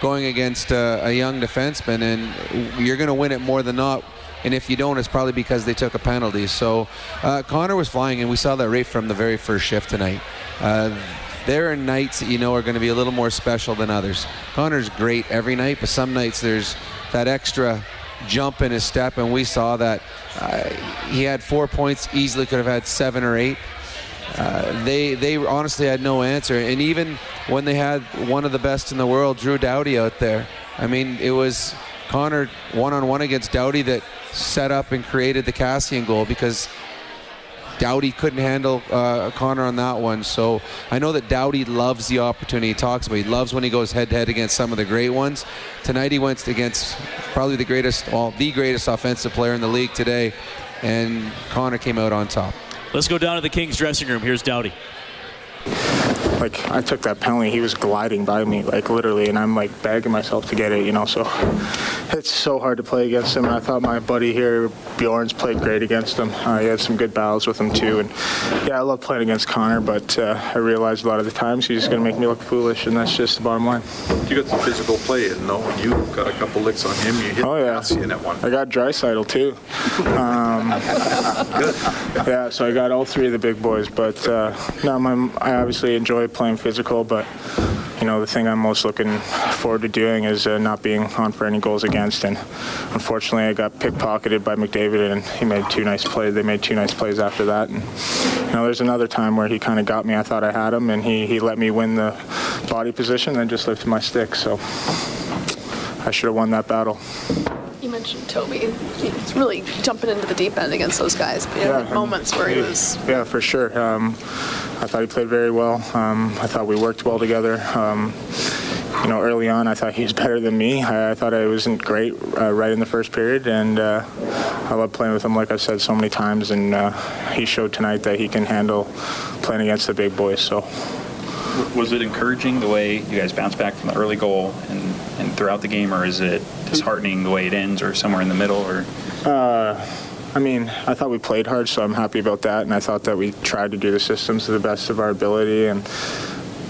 going against uh, a young defenseman, and you're going to win it more than not. And if you don't, it's probably because they took a penalty. So uh, Connor was flying, and we saw that right from the very first shift tonight. Uh, there are nights that you know are going to be a little more special than others. Connor's great every night, but some nights there's that extra jump in his step, and we saw that uh, he had four points, easily could have had seven or eight. Uh, they they honestly had no answer, and even when they had one of the best in the world, Drew Doughty, out there, I mean, it was Connor one on one against Doughty that set up and created the Kassian goal because Doughty couldn't handle uh, Connor on that one. So I know that Doughty loves the opportunity he talks about. He loves when he goes head to head against some of the great ones. Tonight he went against probably the greatest, well, the greatest offensive player in the league today, and Connor came out on top. Let's go down to the Kings dressing room. Here's Doughty. Like I took that penalty, he was gliding by me, like literally, and I'm like begging myself to get it, you know. So it's so hard to play against him. And I thought my buddy here, Bjorn's, played great against him. Uh, he had some good battles with him too. And yeah, I love playing against Connor, but uh, I realized a lot of the times he's just going to make me look foolish, and that's just the bottom line. You got some physical play in, though. You got a couple licks on him. You hit Oh yeah, Kassian at one. I got Draisaitl too. Um, Yeah, so I got all three of the big boys, but uh, no, my, I obviously enjoy playing physical, but you know the thing I'm most looking forward to doing is uh, not being on for any goals against. And unfortunately, I got pickpocketed by McDavid, and he made two nice plays. They made two nice plays after that. And you know, there's another time where he kind of got me. I thought I had him, and he he let me win the body position, and just lifted my stick. So I should have won that battle. You mentioned Toby. He's really jumping into the deep end against those guys. But yeah, and moments where he was. Yeah, for sure. Um, I thought he played very well. Um, I thought we worked well together. Um, you know, early on, I thought he was better than me. I, I thought I wasn't great uh, right in the first period, and uh, I love playing with him, like I've said so many times. And uh, he showed tonight that he can handle playing against the big boys. So. Was it encouraging the way you guys bounced back from the early goal and, and throughout the game, or is it disheartening the way it ends, or somewhere in the middle, or? Uh, I mean, I thought we played hard, so I'm happy about that. And I thought that we tried to do the systems to the best of our ability. And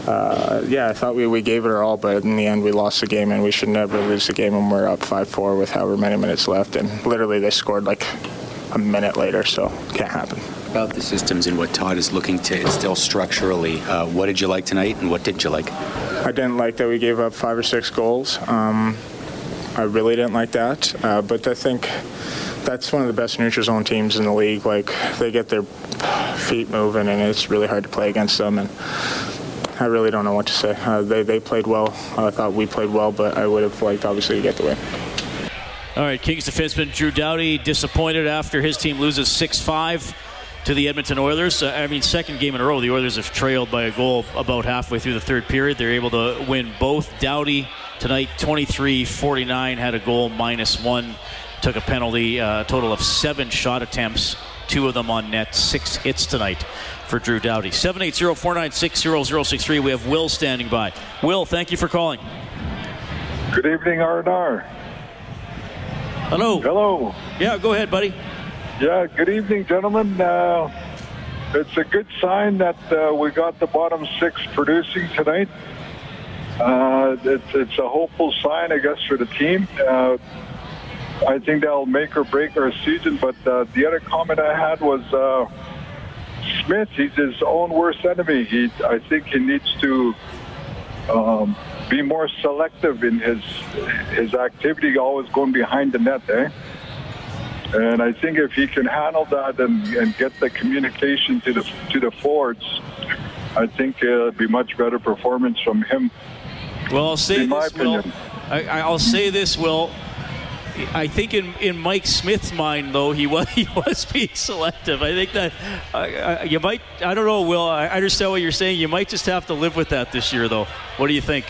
uh, yeah, I thought we, we gave it our all, but in the end we lost the game, and we should never lose the game when we're up 5-4 with however many minutes left. And literally they scored like a minute later, so can't happen. About the systems and what Todd is looking to instill structurally, uh, what did you like tonight and what didn't you like? I didn't like that we gave up five or six goals. Um, I really didn't like that, uh, but I think that's one of the best neutral zone teams in the league. Like they get their feet moving, and it's really hard to play against them. And I really don't know what to say. Uh, they they played well. I thought we played well, but I would have liked obviously to get the win. All right, Kings defenseman Drew Doughty disappointed after his team loses 6 5 to the Edmonton Oilers. Uh, I mean, second game in a row, the Oilers have trailed by a goal about halfway through the third period. They're able to win both. Doughty tonight, 23 49, had a goal minus one, took a penalty, uh, a total of seven shot attempts, two of them on net, six hits tonight for Drew Doughty. 780 496 0063. We have Will standing by. Will, thank you for calling. Good evening, R&R. Hello. Hello. Yeah, go ahead, buddy. Yeah, good evening, gentlemen. Uh, it's a good sign that uh, we got the bottom six producing tonight. Uh, it's, it's a hopeful sign, I guess, for the team. Uh, I think that'll make or break our season. But uh, the other comment I had was uh, Smith. He's his own worst enemy. He, I think, he needs to um, be more selective in his his activity. Always going behind the net, eh? And I think if he can handle that and, and get the communication to the to the forwards, I think it'll be much better performance from him. Well, I'll say in this, Will. I, I'll say this, Will. I think in, in Mike Smith's mind, though, he was he was being selective. I think that uh, you might. I don't know, Will. I understand what you're saying. You might just have to live with that this year, though. What do you think?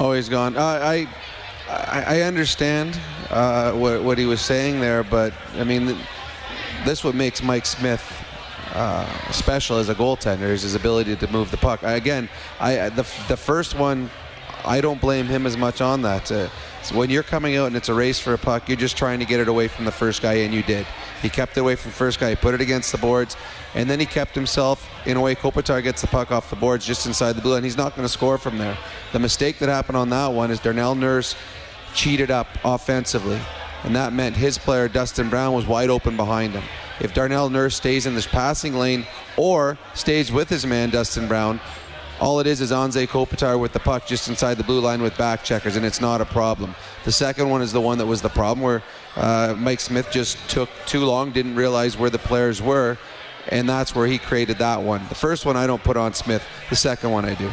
He's gone. Uh, I, I I understand uh, what what he was saying there, but I mean, this what makes Mike Smith uh, special as a goaltender is his ability to move the puck. Again, I the the first one, I don't blame him as much on that. Uh, so when you're coming out and it's a race for a puck, you're just trying to get it away from the first guy, and you did. He kept it away from the first guy, put it against the boards, and then he kept himself in a way. Kopitar gets the puck off the boards just inside the blue, and he's not going to score from there. The mistake that happened on that one is Darnell Nurse cheated up offensively, and that meant his player Dustin Brown was wide open behind him. If Darnell Nurse stays in this passing lane or stays with his man Dustin Brown, all it is is Anze Kopitar with the puck just inside the blue line with back checkers, and it's not a problem. The second one is the one that was the problem where uh, Mike Smith just took too long, didn't realize where the players were, and that's where he created that one. The first one I don't put on Smith, the second one I do.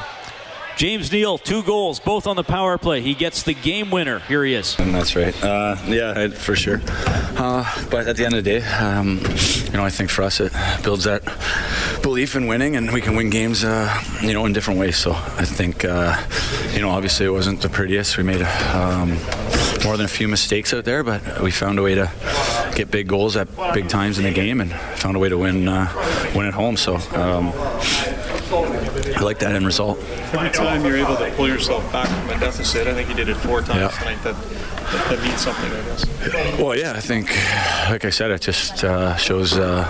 James Neal, two goals, both on the power play. He gets the game winner. Here he is. And that's right. Uh, yeah, for sure. Uh, but at the end of the day, um, you know, I think for us it builds that belief in winning, and we can win games, uh, you know, in different ways. So I think, uh, you know, obviously it wasn't the prettiest. We made um, more than a few mistakes out there, but we found a way to get big goals at big times in the game, and found a way to win, uh, win at home. So. Um, I like that end result. Every time you're able to pull yourself back from a deficit, I think you did it four times Yeah. tonight. That, that that means something, I guess. Well, yeah, I think, like I said, it just uh, shows, uh,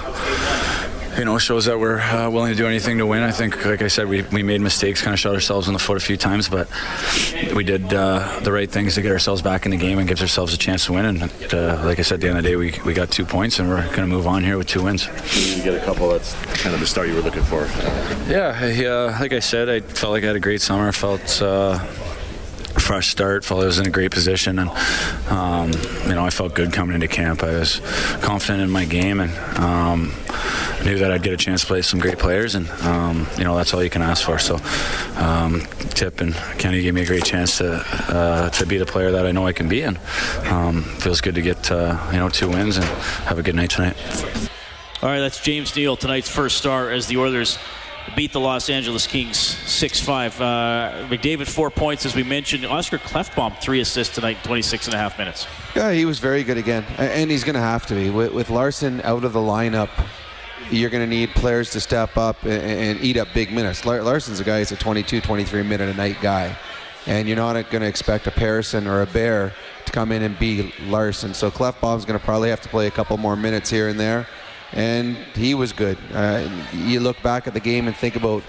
you know, shows that we're uh, willing to do anything to win. I think, like I said, we, we made mistakes, kind of shot ourselves in the foot a few times, but we did uh, the right things to get ourselves back in the game and gives ourselves a chance to win. And uh, like I said, at the end of the day, we, we got two points, and we're going to move on here with two wins. You get a couple. That's kind of the start you were looking for. Yeah, I, uh, like I said, I felt like I had a great summer. I felt uh, fresh start. Felt I was in a great position, and um, you know I felt good coming into camp. I was confident in my game, and um, knew that I'd get a chance to play some great players, and um, you know that's all you can ask for. So, um, Tip and Kenny gave me a great chance to uh, to be the player that I know I can be, and um, feels good to get uh, you know two wins and have a good night tonight. All right, that's James Neal, tonight's first star as the Oilers beat the Los Angeles Kings 6 5. Uh, McDavid, four points, as we mentioned. Oscar Klefbom, three assists tonight, 26 and a half minutes. Yeah, he was very good again, and he's going to have to be with, with Larsson out of the lineup. You're going to need players to step up and, and eat up big minutes. Lar- Larsson's a guy who's a 22, 23 minute a night guy, and you're not going to expect a Persson or a Bear to come in and be Larsson. So Klefbom's going to probably have to play a couple more minutes here and there. And he was good. Uh, you look back at the game and think about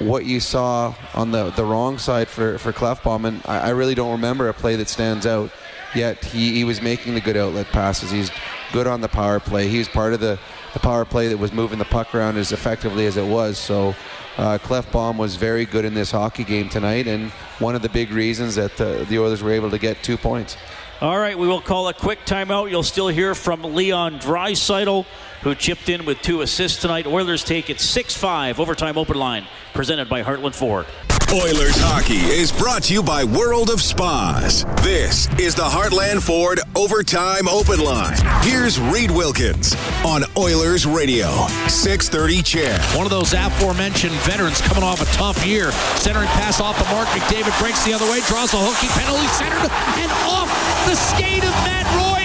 what you saw on the, the wrong side for, for Klefbom, and I, I really don't remember a play that stands out. Yet he, he was making the good outlet passes. He's good on the power play. He was part of the, the power play that was moving the puck around as effectively as it was. So uh, Klefbom was very good in this hockey game tonight, and one of the big reasons that the, the Oilers were able to get two points. All right, we will call a quick timeout. You'll still hear from Leon Draisaitl, who chipped in with two assists tonight. Oilers take it 6-5 overtime open line, presented by Heartland Ford. Oilers hockey is brought to you by World of Spas. This is the Heartland Ford Overtime Open Line. Here's Reed Wilkins on Oilers Radio, 630 CHED. One of those aforementioned veterans coming off a tough year. Centering pass off the mark. McDavid breaks the other way, draws a hooky penalty, centered, and off the skate of Matt Roy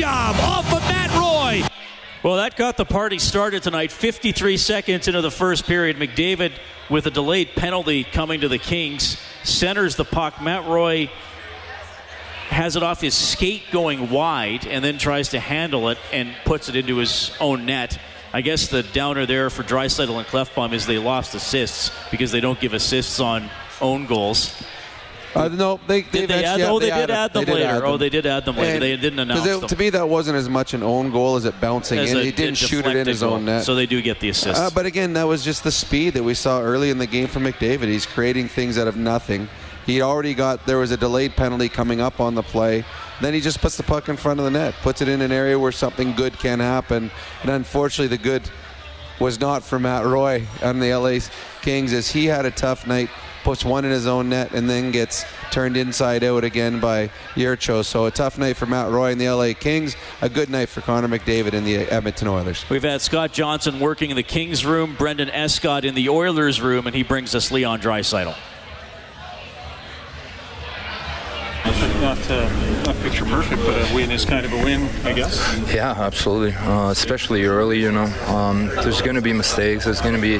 job off of Matt Roy. Well, that got the party started tonight. 53 seconds into the first period, McDavid with a delayed penalty coming to the Kings centers the puck. Matt Roy has it off his skate going wide and then tries to handle it and puts it into his own net. I guess the downer there for Draisaitl and Klefbom is they lost assists because they don't give assists on own goals. Uh, no, they did they add, oh, they, did add them they later. Add them. Oh, they did add them later. And they didn't announce it, them. To me, that wasn't as much an own goal as it bouncing As in. a- He didn't shoot it in his deflected own net. So they do get the assist. Uh, but again, that was just the speed that we saw early in the game from McDavid. He's creating things out of nothing. He already got there was a delayed penalty coming up on the play. Then he just puts the puck in front of the net, puts it in an area where something good can happen. And unfortunately, the good was not for Matt Roy on the LA Kings as he had a tough night, puts one in his own net, and then gets turned inside out again by Jurco. So a tough night for Matt Roy and the LA Kings, a good night for Connor McDavid and the Edmonton Oilers. We've had Scott Johnson working in the Kings room, Brendan Escott in the Oilers room, and he brings us Leon Draisaitl. Not, uh, not picture perfect, but a win is kind of a win, I guess. Yeah, absolutely. Uh, especially early, you know. Um, there's going to be mistakes. There's going to be,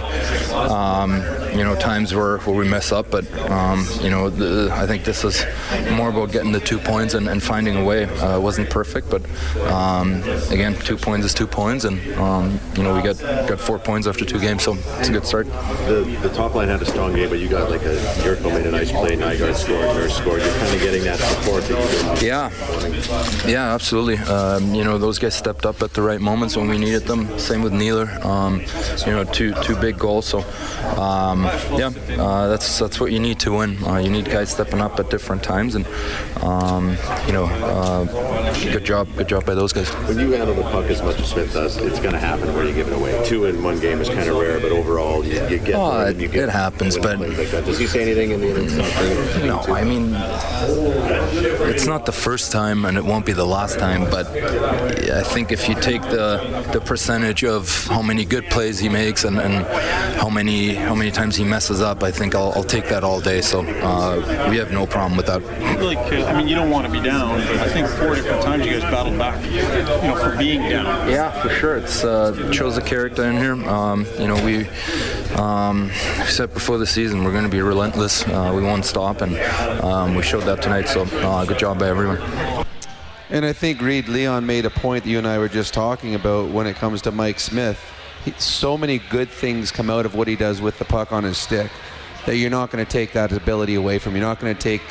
um, you know, times where, where we mess up. But um, you know, the, I think this is more about getting the two points and, and finding a way. Uh, it wasn't perfect, but um, again, two points is two points, and um, you know, we got got four points after two games, so it's a good start. The, the top line had a strong game, but you got like a Jurco made a nice play, Nygard scored, Nurse scored. You're kind of getting that support that. Yeah, yeah, absolutely. Um, you know, those guys stepped up at the right moments when we needed them. Same with Neeler. Um, you know, two two big goals. So, um, yeah, uh, that's that's what you need to win. Uh, you need guys stepping up at different times, and um, you know, uh, good job, good job by those guys. When you handle the puck as much as Smith does, it's going to happen where you give it away. Two in one game is kind of rare, but overall, you, you get Oh, it, you get it happens, but like. Does he say anything in the innings? no, I mean, it's not the first time, and it won't be the last time. But I think if you take the the percentage of how many good plays he makes and, and how many how many times he messes up, I think I'll, I'll take that all day. So uh, we have no problem with that. Like, I mean, you don't want to be down, but I think four different times you guys battled back, you know, for being down. Yeah, for sure. It's uh, it shows the character in here. Um, you know, we um, said before the season we're going to be relentless. Uh, we won't stop, and um, we showed that tonight. So uh, good job by everyone. And I think Reed Leon made a point that you and I were just talking about when it comes to Mike Smith. He, so many good things come out of what he does with the puck on his stick that you're not going to take that ability away from. You're not going to take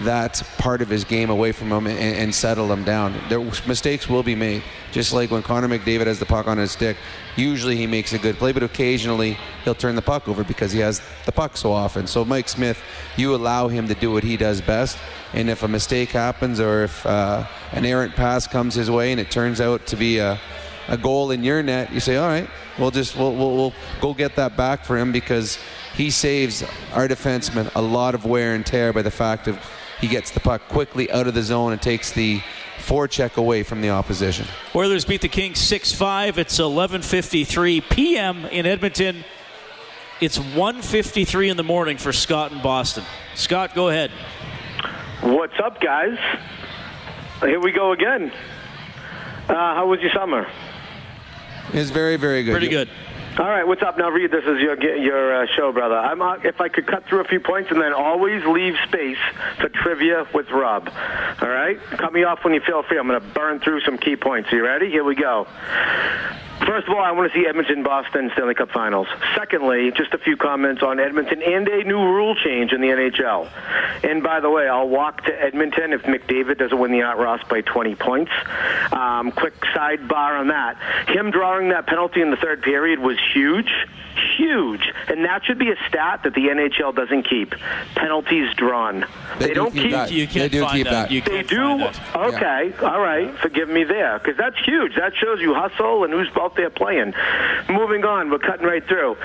that part of his game away from him and, and settle him down. There mistakes will be made, just like when Connor McDavid has the puck on his stick. Usually he makes a good play, but occasionally he'll turn the puck over because he has the puck so often. So Mike Smith, you allow him to do what he does best, and if a mistake happens or if uh, an errant pass comes his way and it turns out to be a a goal in your net, you say, all right, we'll just we'll, we'll, we'll go get that back for him because he saves our defenseman a lot of wear and tear by the fact of he gets the puck quickly out of the zone and takes the forecheck away from the opposition. Oilers beat the Kings 6-5. It's 11:53 p.m. in Edmonton. It's 1:53 in the morning for Scott in Boston. Scott, go ahead. What's up, guys? Here we go again. Uh, how was your summer? It's very, very good. Pretty good. All right, what's up now, Reed? This is your your uh, show, brother. I'm uh, if I could cut through a few points and then always leave space for trivia with Rob. All right, cut me off when you feel free. I'm going to burn through some key points. Are you ready? Here we go. First of all, I want to see Edmonton Boston Stanley Cup Finals. Secondly, just a few comments on Edmonton and a new rule change in the NHL. And by the way, I'll walk to Edmonton if McDavid doesn't win the Art Ross by 20 points. Um, quick sidebar on that. Him drawing that penalty in the third period was huge. Huge. And that should be a stat that the NHL doesn't keep. Penalties drawn. They They, do don't keep keep. that. You can't They do find keep that. that. You they do. find that. Okay. All right. Forgive me there, because that's huge. That shows you hustle and who's out there playing. Moving on, we're cutting right through.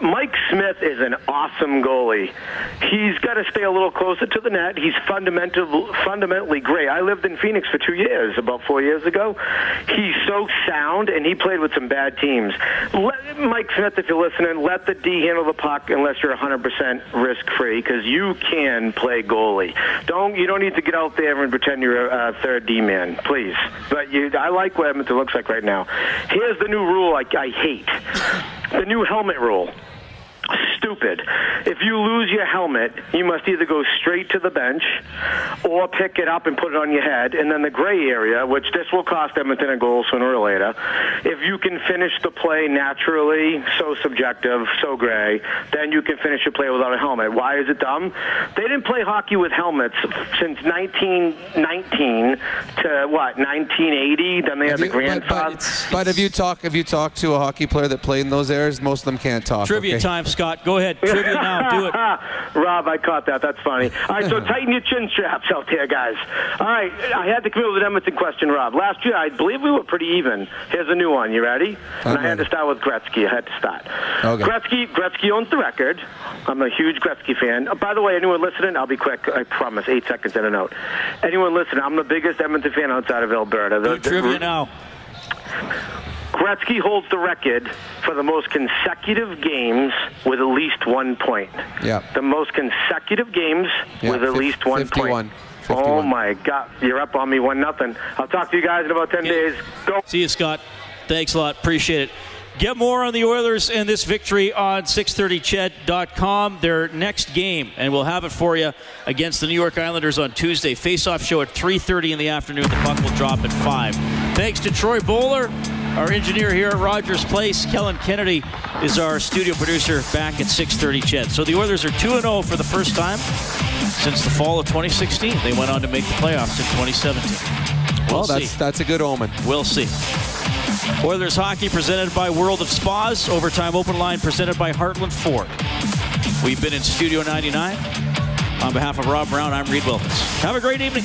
Mike Smith is an awesome goalie. He's got to stay a little closer to the net. He's fundamental, fundamentally great. I lived in Phoenix for two years, about four years ago. He's so sound, and he played with some bad teams. Mike Smith, if you're listening, let the D handle the puck unless you're 100% risk-free, because you can play goalie. Don't you don't need to get out there and pretend you're a, a third D man, please. But you, I like what Edmonton looks like right now. Here's the new rule I, I hate: the new helmet rule stupid. If you lose your helmet, you must either go straight to the bench or pick it up and put it on your head. And then the gray area, which this will cost Edmonton a goal sooner or later, if you can finish the play naturally, so subjective, so gray, then you can finish your play without a helmet. Why is it dumb? They didn't play hockey with helmets since 1919 to what 1980. Then they had the grandfather. But if you talk, if you talk to a hockey player that played in those eras, most of them can't talk. Trivia okay? time, Scott. Go ahead. Trivia now. Do it. Rob, I caught that. That's funny. All right, so tighten your chin straps out there, guys. All right, I had to come up with an Edmonton question, Rob. Last year, I believe we were pretty even. Here's a new one. You ready? and I had to start with Gretzky. I had to start. Okay. Gretzky, Gretzky owns the record. I'm a huge Gretzky fan. Uh, by the way, anyone listening, I'll be quick. I promise. Eight seconds in a note. Anyone listening, I'm the biggest Edmonton fan outside of Alberta. The, Do trivia now. Gretzky holds the record for the most consecutive games with at least one point. Yeah. The most consecutive games Yeah, with at fif- least one 51. point. Oh my God! You're up on me one nothing. I'll talk to you guys in about ten days. Go. See you, Scott. Thanks a lot. Appreciate it. Get more on the Oilers and this victory on 630ched.com. Their next game, and we'll have it for you against the New York Islanders on Tuesday. Face-off show at 3.30 in the afternoon. The puck will drop at 5. Thanks to Troy Bowler, our engineer here at Rogers Place. Kellen Kennedy is our studio producer back at 6.30 CHED. So the Oilers are 2-0 for the first time since the fall of 2016. They went on to make the playoffs in 2017. We'll Well, that's see. that's a good omen. We'll see. Oilers hockey presented by World of Spas. Overtime open line presented by Heartland Ford. We've been in Studio 99. On behalf of Rob Brown, I'm Reed Wilkins. Have a great evening.